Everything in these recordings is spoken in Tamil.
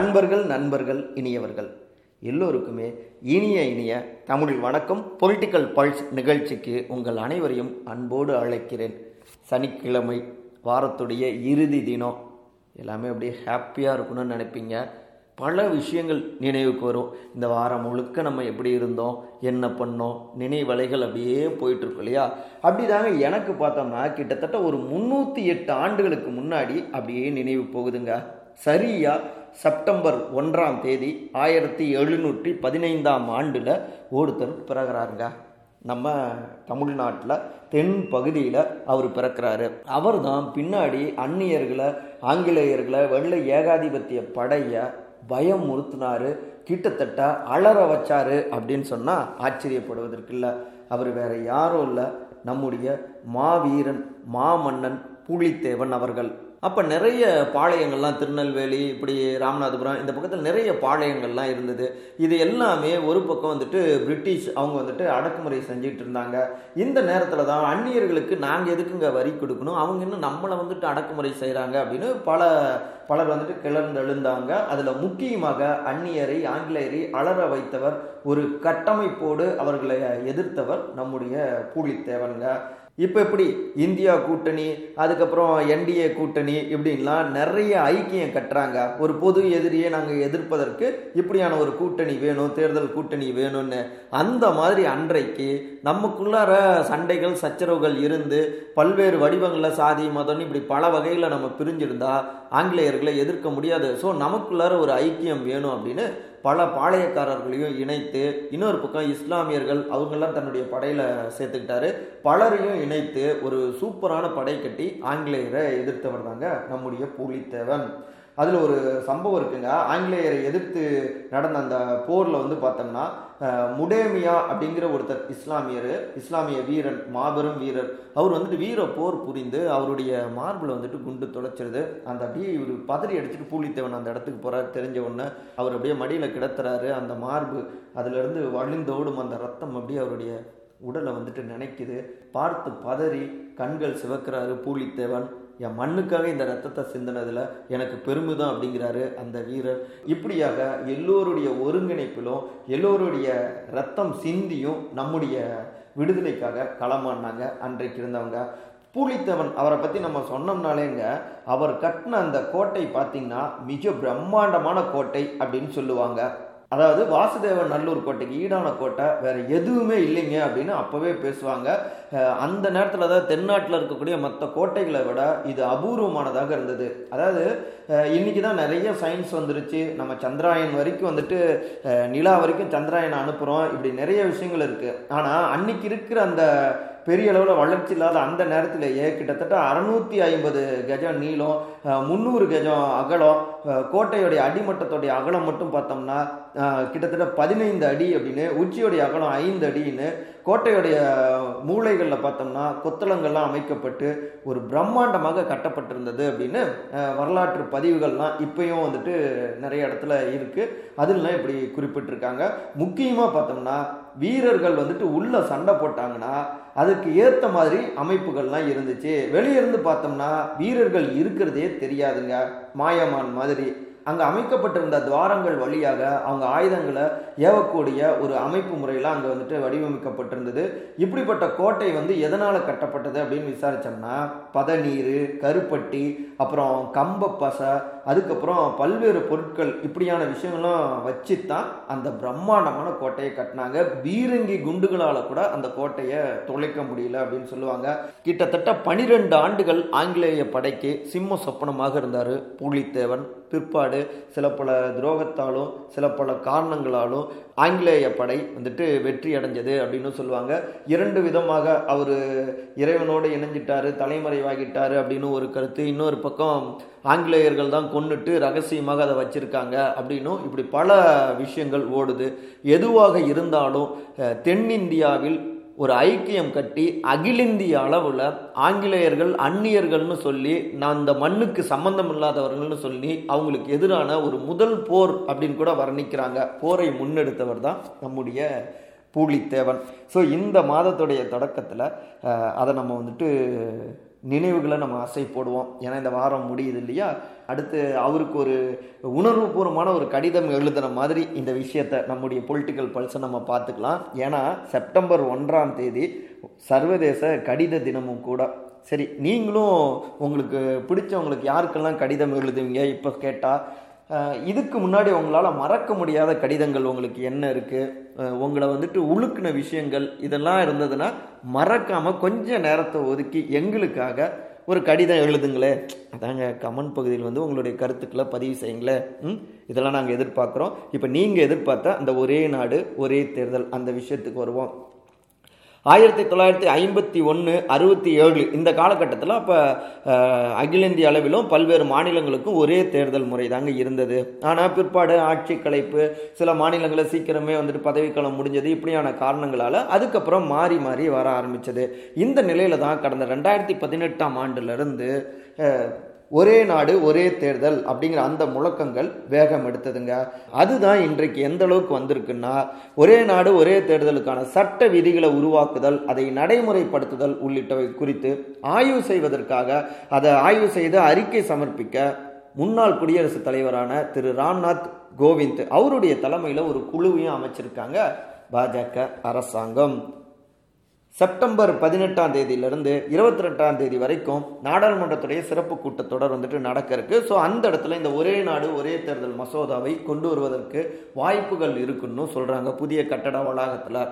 அன்பர்கள் நண்பர்கள் இனியவர்கள். எல்லோருக்குமே இனிய இனிய தமிழ் வணக்கம். பொலிட்டிக்கல் பல்ஸ் நிகழ்ச்சிக்கு உங்கள் அனைவரையும் அன்போடு அழைக்கிறேன். சனிக்கிழமை வாரத்துடைய இறுதி தினம். எல்லாமே அப்படியே ஹாப்பியாக இருக்கணும்னு நினைப்பீங்க. பல விஷயங்கள் நினைவுக்கு வரும். இந்த வாரம் முழுக்க நம்ம எப்படி இருந்தோம்? என்ன பண்ணோம்? நினைவலைகள் அப்படியே போயிட்டுருக்கோம் இல்லையா? அப்படி தாங்க எனக்கு பார்த்தோம்னா கிட்டத்தட்ட ஒரு முந்நூற்றி எட்டு ஆண்டுகளுக்கு முன்னாடி அப்படியே நினைவு போகுதுங்க. சரியாக செப்டம்பர் ஒன்றாம் தேதி ஆயிரத்தி எழுநூற்றி பதினைந்தாம் ஆண்டில் ஒருத்தர் பிறகுறாருங்க. நம்ம தமிழ்நாட்டில் தென் பகுதியில் அவர் பிறக்கிறாரு. அவர் தான் பின்னாடி அந்நியர்களை ஆங்கிலேயர்களை வெள்ளை ஏகாதிபத்திய படையை பயம் முறுத்தினாரு கிட்டத்தட்ட அலற வச்சாரு அப்படின்னு சொன்னால் ஆச்சரியப்படுவதற்கு இல்லை. அவர் வேற யாரும் இல்லை. நம்முடைய மாவீரன் மாமன்னன் பூலித்தேவன் அவர்கள். அப்போ நிறைய பாளையங்கள்லாம் திருநெல்வேலி இப்படி ராமநாதபுரம் இந்த பக்கத்தில் நிறைய பாளையங்கள்லாம் இருந்தது. இது எல்லாமே ஒரு பக்கம் வந்துட்டு பிரிட்டிஷ் அவங்க வந்துட்டு அடக்குமுறை செஞ்சுட்டு இருந்தாங்க. இந்த நேரத்தில் தான் அந்நியர்களுக்கு நாங்கள் எதுக்குங்க வரி கொடுக்கணும்? அவங்க இன்னும் நம்மளை வந்துட்டு அடக்குமுறை செய்கிறாங்க அப்படின்னு பல பலர் வந்துட்டு கிளர்ந்தெழுந்தாங்க. அதில் முக்கியமாக அந்நியரை ஆங்கிலேயரை அலற வைத்தவர் ஒரு கட்டமைப்போடு அவர்களை எதிர்த்தவர் நம்முடைய பூலித்தேவனுங்க. இப்போ எப்படி? இந்தியா கூட்டணி அதுக்கப்புறம் என்டிஏ கூட்டணி இப்படின்லாம் நிறைய ஐக்கியம் கட்டுறாங்க. ஒரு பொது எதிரியை நாங்கள் எதிர்ப்பதற்கு இப்படியான ஒரு கூட்டணி வேணும் தேர்தல் கூட்டணி வேணும்னு. அந்த மாதிரி அன்றைக்கு நமக்குள்ளார சண்டைகள் சச்சரவுகள் இருந்து பல்வேறு வடிவங்களில் சாதி மதம்னு இப்படி பல வகையில் நம்ம பிரிஞ்சிருந்தா ஆங்கிலேயர்களை எதிர்க்க முடியாது. ஸோ நமக்குள்ளார ஒரு ஐக்கியம் வேணும் அப்படின்னு பல பாளையக்காரர்களையும் இணைத்து இன்னொரு பக்கம் இஸ்லாமியர்கள் அவங்கெல்லாம் தன்னுடைய படையில் சேர்த்துக்கிட்டாரு. பலரையும் இணைத்து ஒரு சூப்பரான படை கட்டி ஆங்கிலேயரை எதிர்த்தவர் தாங்க நம்முடைய பூலித்தேவன். அதில் ஒரு சம்பவம் இருக்குங்க. ஆங்கிலேயரை எதிர்த்து நடந்த அந்த போரில் வந்து பார்த்தோம்னா முடேமியா அப்படிங்கிற ஒருத்தர் இஸ்லாமியர் இஸ்லாமிய வீரன் மாபெரும் வீரர். அவர் வந்துட்டு வீர போர் புரிந்து அவருடைய மார்பில் வந்துட்டு குண்டு தொலைச்சிருது. அந்த அப்படியே இவர் பதறி அடிச்சுட்டு பூலித்தேவன் அந்த இடத்துக்கு போகிறார் தெரிஞ்ச உடனே அவர் அப்படியே மடியில் கிடத்துறாரு. அந்த மார்பு அதிலிருந்து வழிந்தோடும் அந்த ரத்தம் அப்படியே அவருடைய உடலை வந்துட்டு நினைக்குது. பார்த்து பதறி கண்கள் சிவக்கிறாரு பூலித்தேவன் என் மண்ணுக்காக இந்த ரத்தத்தை சிந்தினதில் எனக்கு பெருமிதம் அப்படிங்கிறாரு அந்த வீரர். இப்படியாக எல்லோருடைய ஒருங்கிணைப்பிலும் எல்லோருடைய ரத்தம் சிந்தியும் நம்முடைய விடுதலைக்காக களமாடினாங்க அன்றைக்கு இருந்தவங்க. பூலித்தவன் அவரை பற்றி நம்ம சொன்னோம்னாலேங்க அவர் கட்டின அந்த கோட்டை பார்த்திங்கன்னா மிக பிரம்மாண்டமான கோட்டை அப்படின்னு சொல்லுவாங்க. அதாவது வாசுதேவன் நல்லூர் கோட்டைக்கு ஈடான கோட்டை வேற எதுவுமே இல்லைங்க அப்படின்னு அப்போவே பேசுவாங்க. அந்த நேரத்தில் தான் தென்னாட்டில் இருக்கக்கூடிய மற்ற கோட்டைகளை விட இது அபூர்வமானதாக இருந்தது. அதாவது இன்னைக்கு தான் நிறைய சயின்ஸ் வந்துருச்சு. நம்ம சந்திராயன் வரைக்கும் வந்துட்டு நிலா வரைக்கும் சந்திராயன் அனுப்புகிறோம் இப்படி நிறைய விஷயங்கள் இருக்குது ஆனால் அன்னைக்கு இருக்கிற அந்த பெரிய அளவில் வளர்ச்சி இல்லாத அந்த நேரத்திலேயே கிட்டத்தட்ட அறநூற்றி ஐம்பது கஜம் நீளம் முந்நூறு கஜம் அகலம் கோட்டையுடைய அடிமட்டத்துடைய அகலம் மட்டும் பார்த்தோம்னா கிட்டத்தட்ட பதினைந்து அடி அப்படின்னு உச்சியுடைய அகலம் ஐந்து அடின்னு கோட்டையுடைய மூளைகளில் பார்த்தோம்னா கொத்தளங்கள்லாம் அமைக்கப்பட்டு ஒரு பிரம்மாண்டமாக கட்டப்பட்டிருந்தது அப்படின்னு வரலாற்று பதிவுகள்லாம் இப்பயும் வந்துட்டு நிறைய இடத்துல இருக்குது அதுலாம் இப்படி குறிப்பிட்டிருக்காங்க. முக்கியமாக பார்த்தோம்னா வீரர்கள் வந்துட்டு உள்ளே சண்டை போட்டாங்கன்னா அதுக்கு ஏற்ற மாதிரி அமைப்புகள்லாம் இருந்துச்சு. வெளியிருந்து பார்த்தோம்னா வீரர்கள் இருக்கிறதே தெரியாதுங்க. மாயமான் மாதிரி. அங்கே அமைக்கப்பட்டிருந்த துவாரங்கள் வழியாக அவங்க ஆயுதங்களை ஏவக்கூடிய ஒரு அமைப்பு முறையில் அங்கே வந்துட்டு வடிவமைக்கப்பட்டிருந்தது. இப்படிப்பட்ட கோட்டை வந்து எதனால் கட்டப்பட்டது அப்படின்னு விசாரித்தோம்னா பதநீர் கருப்பட்டி அப்புறம் கம்ப பசை அதுக்கப்புறம் பல்வேறு பொருட்கள் இப்படியான விஷயங்கள்லாம் வச்சு தான் அந்த பிரம்மாண்டமான கோட்டையை கட்டினாங்க. பீரங்கி குண்டுகளால் கூட அந்த கோட்டையை தொலைக்க முடியல அப்படின்னு சொல்லுவாங்க. கிட்டத்தட்ட பனிரெண்டு ஆண்டுகள் ஆங்கிலேய படைக்கு சிம்ம சொப்பனமாக இருந்தார் பூலித்தேவன் பிற்பாடு. சில பல துரோகத்தாலும் சில பல காரணங்களாலும் ஆங்கிலேய படை வந்துட்டு வெற்றி அடைஞ்சது அப்படின்னு சொல்லுவாங்க. இரண்டு விதமாக அவர் இறைவனோடு இணைஞ்சிட்டாரு தலைமறைவாகிட்டாரு அப்படின்னு ஒரு கருத்து. இன்னொரு பக்கம் பக்கம் ஆங்கிலேயர்கள் தான் கொண்டுட்டு ரகசியமாக அதை வச்சுருக்காங்க அப்படின்னும் இப்படி பல விஷயங்கள் ஓடுது. எதுவாக இருந்தாலும் தென்னிந்தியாவில் ஒரு ஐக்கியம் கட்டி அகிலிந்திய அளவில் ஆங்கிலேயர்கள் அந்நியர்கள்னு சொல்லி நான் இந்த மண்ணுக்கு சம்பந்தம் இல்லாதவர்கள்னு சொல்லி அவங்களுக்கு எதிரான ஒரு முதல் போர் அப்படின்னு கூட வர்ணிக்கிறாங்க. போரை முன்னெடுத்தவர் தான் நம்முடைய பூலித்தேவன். ஸோ இந்த மாதத்துடைய தொடக்கத்தில் அதை நம்ம வந்துட்டு நினைவுகளை நம்ம அசை போடுவோம். ஏன்னா இந்த வாரம் முடியுது இல்லையா? அடுத்து அவருக்கு ஒரு உணர்வுபூர்வமான ஒரு கடிதம் எழுதுன மாதிரி இந்த விஷயத்தை நம்முடைய பொலிட்டிக்கல் பல்ஸை நம்ம பார்த்துக்கலாம். ஏன்னா செப்டம்பர் ஒன்றாம் தேதி சர்வதேச கடித தினமும் கூட. சரி நீங்களும் உங்களுக்கு பிடிச்சவங்களுக்கு யாருக்கெல்லாம் கடிதம் எழுதுவீங்க? இப்போ கேட்டால் இதுக்கு முன்னாடி உங்களால் மறக்க முடியாத கடிதங்கள் உங்களுக்கு என்ன இருக்குது உங்களை வந்துட்டு உழுக்கின விஷயங்கள் இதெல்லாம் இருந்ததுன்னா மறக்காமல் கொஞ்சம் நேரத்தை ஒதுக்கி எங்களுக்காக ஒரு கடிதம் எழுதுங்களே அதாங்க கமெண்ட் பகுதியில் வந்து உங்களுடைய கருத்துக்களை பதிவு செய்யுங்களேன். ம்? இதெல்லாம் நாங்கள் எதிர்பார்க்குறோம். இப்போ நீங்கள் எதிர்பார்த்தா அந்த ஒரே நாடு ஒரே தேர்தல் அந்த விஷயத்துக்கு வருவோம். ஆயிரத்தி தொள்ளாயிரத்தி ஐம்பத்தி ஒன்று அறுபத்தி ஏழு இந்த காலகட்டத்தில் அப்போ அகில இந்திய அளவிலும் பல்வேறு மாநிலங்களுக்கும் ஒரே தேர்தல் முறை தாங்க இருந்தது. ஆனால் பிற்பாடு ஆட்சி கலைப்பு சில மாநிலங்களில் சீக்கிரமே வந்துட்டு பதவிக்காலம் முடிஞ்சது இப்படியான காரணங்களால் அதுக்கப்புறம் மாறி மாறி வர ஆரம்பித்தது இந்த நிலையில் தான் கடந்த ரெண்டாயிரத்தி பதினெட்டாம் ஆண்டுலேருந்து ஒரே நாடு ஒரே தேர்தல் அப்படிங்கிற அந்த முழக்கங்கள் வேகம் எடுத்ததுங்க. அதுதான் இன்றைக்கு எந்த அளவுக்கு வந்திருக்குன்னா ஒரே நாடு ஒரே தேர்தலுக்கான சட்ட விதிகளை உருவாக்குதல் அதை நடைமுறைப்படுத்துதல் உள்ளிட்டவை குறித்து ஆய்வு செய்வதற்காக அதை ஆய்வு செய்து அறிக்கை சமர்ப்பிக்க முன்னாள் குடியரசுத் தலைவரான திரு ராம்நாத் கோவிந்த் அவருடைய தலைமையில் ஒரு குழுவையும் அமைச்சிருக்காங்க பாஜக அரசாங்கம். செப்டம்பர் பதினெட்டாம் தேதியிலிருந்து இருபத்தி ரெண்டாம் தேதி வரைக்கும் நாடாளுமன்றத்துடைய சிறப்பு கூட்டத்தொடர் வந்துட்டு நடக்க இருக்கு. ஸோ அந்த இடத்துல இந்த ஒரே நாடு ஒரே தேர்தல் மசோதாவை கொண்டு வருவதற்கு வாய்ப்புகள் இருக்குன்னு சொல்றாங்க புதிய கட்டட வளாகத்தில்.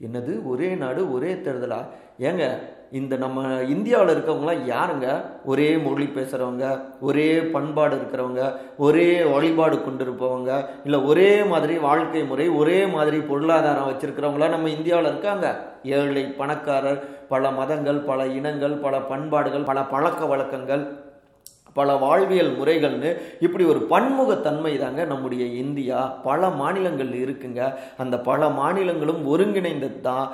என்னது? ஒரே நாடு ஒரே தேர்தலா? ஏங்க இந்த நம்ம இந்தியாவில் இருக்கவங்களாம் யாருங்க? ஒரே மொழி பேசுகிறவங்க ஒரே பண்பாடு இருக்கிறவங்க ஒரே வழிபாடு கொண்டிருப்பவங்க இல்லை ஒரே மாதிரி வாழ்க்கை முறை ஒரே மாதிரி பொருளாதாரம் வச்சுருக்கிறவங்களாம் நம்ம இந்தியாவில் இருக்காங்க? ஏழை பணக்காரர் பல மதங்கள் பல இனங்கள் பல பண்பாடுகள் பல பழக்க வழக்கங்கள் பல வாழ்வியல் முறைகள்னு இப்படி ஒரு பன்முகத்தன்மை தாங்க நம்முடைய இந்தியா. பல மாநிலங்கள் இருக்குங்க. அந்த பல மாநிலங்களும் ஒருங்கிணைந்தது தான்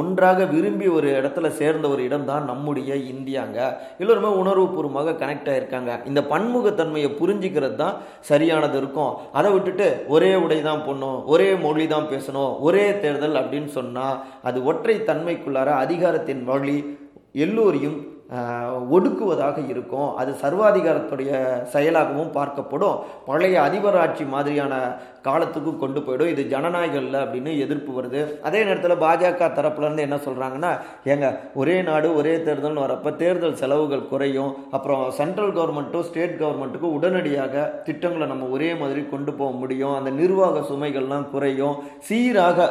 ஒன்றாக விரும்பி ஒரு இடத்துல சேர்ந்த ஒரு இடம் தான் நம்முடைய இந்தியாங்க. எல்லோருமே உணர்வுபூர்வமாக கனெக்ட் ஆகியிருக்காங்க இந்த பன்முகத்தன்மையை புரிஞ்சுக்கிறது தான் சரியானது இருக்கும். அதை விட்டுட்டு ஒரே உடை தான் போடணும் ஒரே மொழி தான் பேசணும் ஒரே தேர்தல் அப்படின்னு சொன்னால் அது ஒற்றை தன்மைக்குள்ளார அதிகாரத்தின் வழி எல்லோரையும் ஒடுக்குவதாக இருக்கும். அது சர்வாதிகாரத்துடைய செயலாகவும் பார்க்கப்படும். பழைய அதிபராட்சி மாதிரியான காலத்துக்கும் கொண்டு போயிடும். இது ஜனநாயகம் இல்லை அப்படின்னு எதிர்ப்பு வருது. அதே நேரத்தில் பாஜக தரப்புலேருந்து என்ன சொல்கிறாங்கன்னா ஏங்க ஒரே நாடு ஒரே தேர்தல்னு வரப்ப தேர்தல் செலவுகள் குறையும். அப்புறம் சென்ட்ரல் கவர்மெண்ட்டும் ஸ்டேட் கவர்மெண்ட்டுக்கும் உடனடியாக திட்டங்களை நம்ம ஒரே மாதிரி கொண்டு போக முடியும். அந்த நிர்வாக சுமைகள்லாம் குறையும். சீராக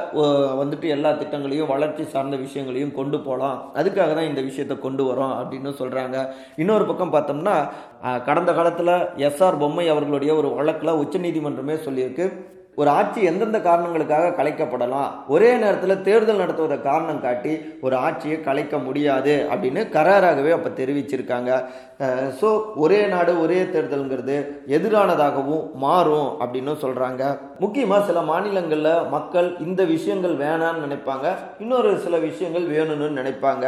வந்துட்டு எல்லா திட்டங்களையும் வளர்ச்சி சார்ந்த விஷயங்களையும் கொண்டு போகலாம். அதுக்காக தான் இந்த விஷயத்தை கொண்டு வரோம் அப்படின்னு சொல்கிறாங்க இன்னொரு பக்கம் பார்த்தோம்னா கடந்த காலத்தில் எஸ்ஆர் பொம்மை அவர்களுடைய ஒரு வழக்கில் உச்சநீதிமன்றமே சொல்லியிருக்கு. ஒரு ஆட்சி எந்தெந்த காரணங்களுக்காக கலைக்கப்படலாம்? ஒரே நேரத்தில் தேர்தல் நடத்துவதை காரணம் காட்டி ஒரு ஆட்சியை கலைக்க முடியாது அப்படின்னு கராராகவே அப்போ தெரிவிச்சிருக்காங்க. ஸோ ஒரே நாடு ஒரே தேர்தலுங்கிறது எதிரானதாகவும் மாறும் அப்படின்னு சொல்கிறாங்க முக்கியமாக சில மாநிலங்களில் மக்கள் இந்த விஷயங்கள் வேணான்னு நினைப்பாங்க. இன்னொரு சில விஷயங்கள் வேணும்னு நினைப்பாங்க.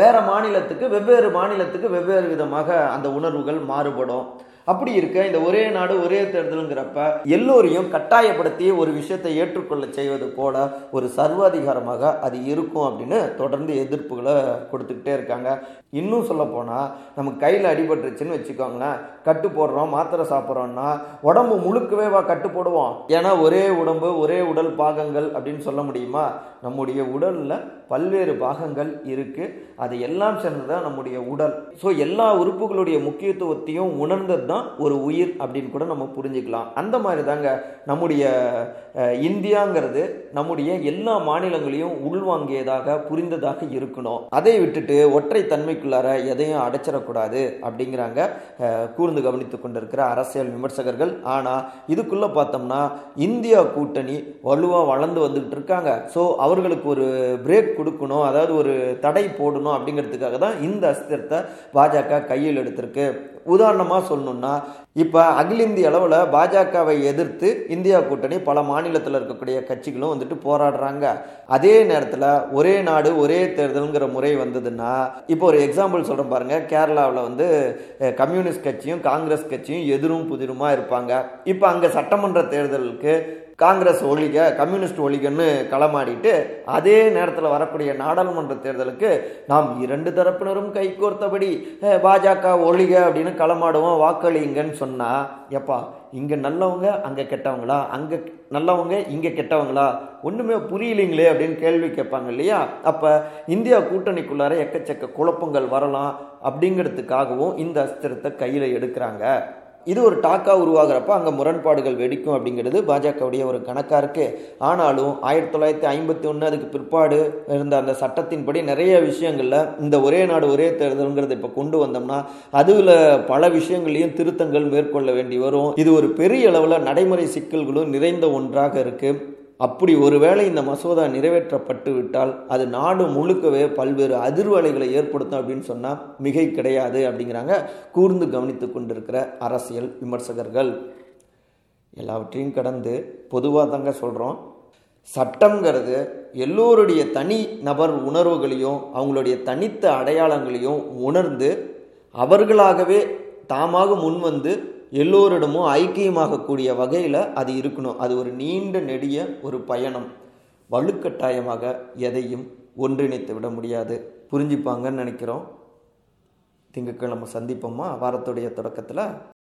வேறு மாநிலத்துக்கு வெவ்வேறு மாநிலத்துக்கு வெவ்வேறு விதமாக அந்த உணர்வுகள் மாறுபடும். அப்படி இருக்க இந்த ஒரே நாடு ஒரே தேர்தலுங்கிறப்ப எல்லோரையும் கட்டாயப்படுத்தி ஒரு விஷயத்தை ஏற்றுக்கொள்ள செய்வது போல ஒரு சர்வாதிகாரமாக அது இருக்கும் அப்படின்னு தொடர்ந்து எதிர்ப்புகளை கொடுத்துக்கிட்டே இருக்காங்க. இன்னும் சொல்ல போனால் நமக்கு கையில் அடிபட்டுருச்சுன்னு வச்சுக்கோங்களேன் கட்டு போடுறோம் மாத்திரை சாப்பிட்றோம்னா உடம்பு முழுக்கவே வா கட்டு போடுவோம். ஏன்னா ஒரே உடம்பு ஒரே உடல் பாகங்கள் அப்படின்னு சொல்ல முடியுமா? நம்முடைய உடலில் பல்வேறு பாகங்கள் இருக்கு. அது எல்லாம் சேர்ந்ததுதான் நம்முடைய உடல். ஸோ எல்லா உறுப்புகளுடைய முக்கியத்துவத்தையும் உணர்ந்தது தான் ஒரு உயிர் அப்படின்னு கூட நம்ம புரிஞ்சுக்கலாம். அந்த மாதிரி தாங்க நம்முடைய இந்தியாங்கிறது நம்முடைய எல்லா மாநிலங்களையும் உள்வாங்கியதாக புரிந்ததாக இருக்கணும். அதை விட்டுட்டு ஒற்றை தன்மைக்குள்ளார எதையும் அடைச்சிடக்கூடாது அப்படிங்கிறாங்க கூர் கூர்ந்து கவனித்து கொண்டிருக்கிற அரசியல் விமர்சகர்கள். ஆனால் இதுக்குள்ளே பார்த்தோம்னா இந்தியா கூட்டணி வலுவாக வளர்ந்து வந்துகிட்டு இருக்காங்க. ஸோ அவர்களுக்கு ஒரு பிரேக் கொடுக்கணும் அதாவது ஒரு தடை போடணும் அப்படிங்கிறதுக்காக தான் இந்த அஸ்திரத்தை பாஜக கையில் எடுத்திருக்கு. உதாரணமாக சொல்லணும்னா இப்போ அகில இந்திய அளவில் பாஜகவை எதிர்த்து இந்தியா கூட்டணி பல மாநிலத்தில் இருக்கக்கூடிய கட்சிகளும் வந்துட்டு போராடுறாங்க. அதே நேரத்தில் ஒரே நாடு ஒரே தேர்தலுங்கிற முறை வந்ததுன்னா இப்போ ஒரு எக்ஸாம்பிள் சொல்கிறேன் பாருங்கள் கேரளாவில் வந்து கம்யூனிஸ்ட் கட்சியும் காங்கிரஸ் கட்சியும் எதிரும் புதிருமாக இருப்பாங்க. இப்போ அங்கே சட்டமன்ற தேர்தலுக்கு காங்கிரஸ் ஒழிக கம்யூனிஸ்ட் ஒழிகன்னு களமாடிட்டு அதே நேரத்தில் வரக்கூடிய நாடாளுமன்ற தேர்தலுக்கு நாம் இரண்டு தரப்பினரும் கைகோர்த்தபடி பாஜக ஒழிக அப்படின்னு களமாடுவோம் வாக்களிங்கன்னு சொன்னால் எப்பா இங்கே நல்லவங்க அங்கே கெட்டவங்களா? அங்கே நல்லவங்க இங்கே கெட்டவங்களா? ஒன்றுமே புரியலைங்களே அப்படின்னு கேள்வி கேட்பாங்க இல்லையா? அப்போ இந்தியா கூட்டணிக்குள்ளார எக்கச்சக்க குழப்பங்கள் வரலாம் அப்படிங்கிறதுக்காகவும் இந்த அஸ்திரத்தை கையில் எடுக்கிறாங்க. இது ஒரு டாக்காக உருவாகிறப்ப அங்கே முரண்பாடுகள் வெடிக்கும் அப்படிங்கிறது பாஜகவுடைய ஒரு கணக்காக இருக்குது ஆனாலும் ஆயிரத்தி தொள்ளாயிரத்தி ஐம்பத்தி ஒன்று அதுக்கு பிற்பாடு இருந்த அந்த சட்டத்தின்படி நிறைய விஷயங்களில் இந்த ஒரே நாடு ஒரே தேர்தலுங்கிறத இப்போ கொண்டு வந்தோம்னா அதில் பல விஷயங்களையும் திருத்தங்கள் மேற்கொள்ள வேண்டி வரும். இது ஒரு பெரிய அளவில் நடைமுறை சிக்கல்களும் நிறைந்த ஒன்றாக இருக்குது அப்படி ஒருவேளை இந்த மசோதா நிறைவேற்றப்பட்டு விட்டால் அது நாடு முழுக்கவே பல்வேறு அதிர்வலைகளை ஏற்படுத்தும் அப்படின்னு சொன்னால் மிகை கிடையாது அப்படிங்கிறாங்க. கூர்ந்து கவனித்து கொண்டிருக்கிற அரசியல் விமர்சகர்கள். எல்லாவற்றையும் கடந்து பொதுவாக தாங்க சொல்கிறோம் சட்டம்ங்கிறது எல்லோருடைய தனி நபர் உணர்வுகளையும் அவங்களுடைய தனித்த அடையாளங்களையும் உணர்ந்து அவர்களாகவே தாமாக முன்வந்து எல்லோரிடமும் ஐக்கியமாகக்கூடிய வகையில் அது இருக்கணும். அது ஒரு நீண்ட நெடிய ஒரு பயணம். வலுக்கட்டாயமாக எதையும் ஒன்றிணைத்து விட முடியாது. புரிஞ்சுப்பாங்கன்னு நினைக்கிறோம். திங்கட்கிழமை சந்திப்போமா? வாரத்துடைய தொடக்கத்தில்?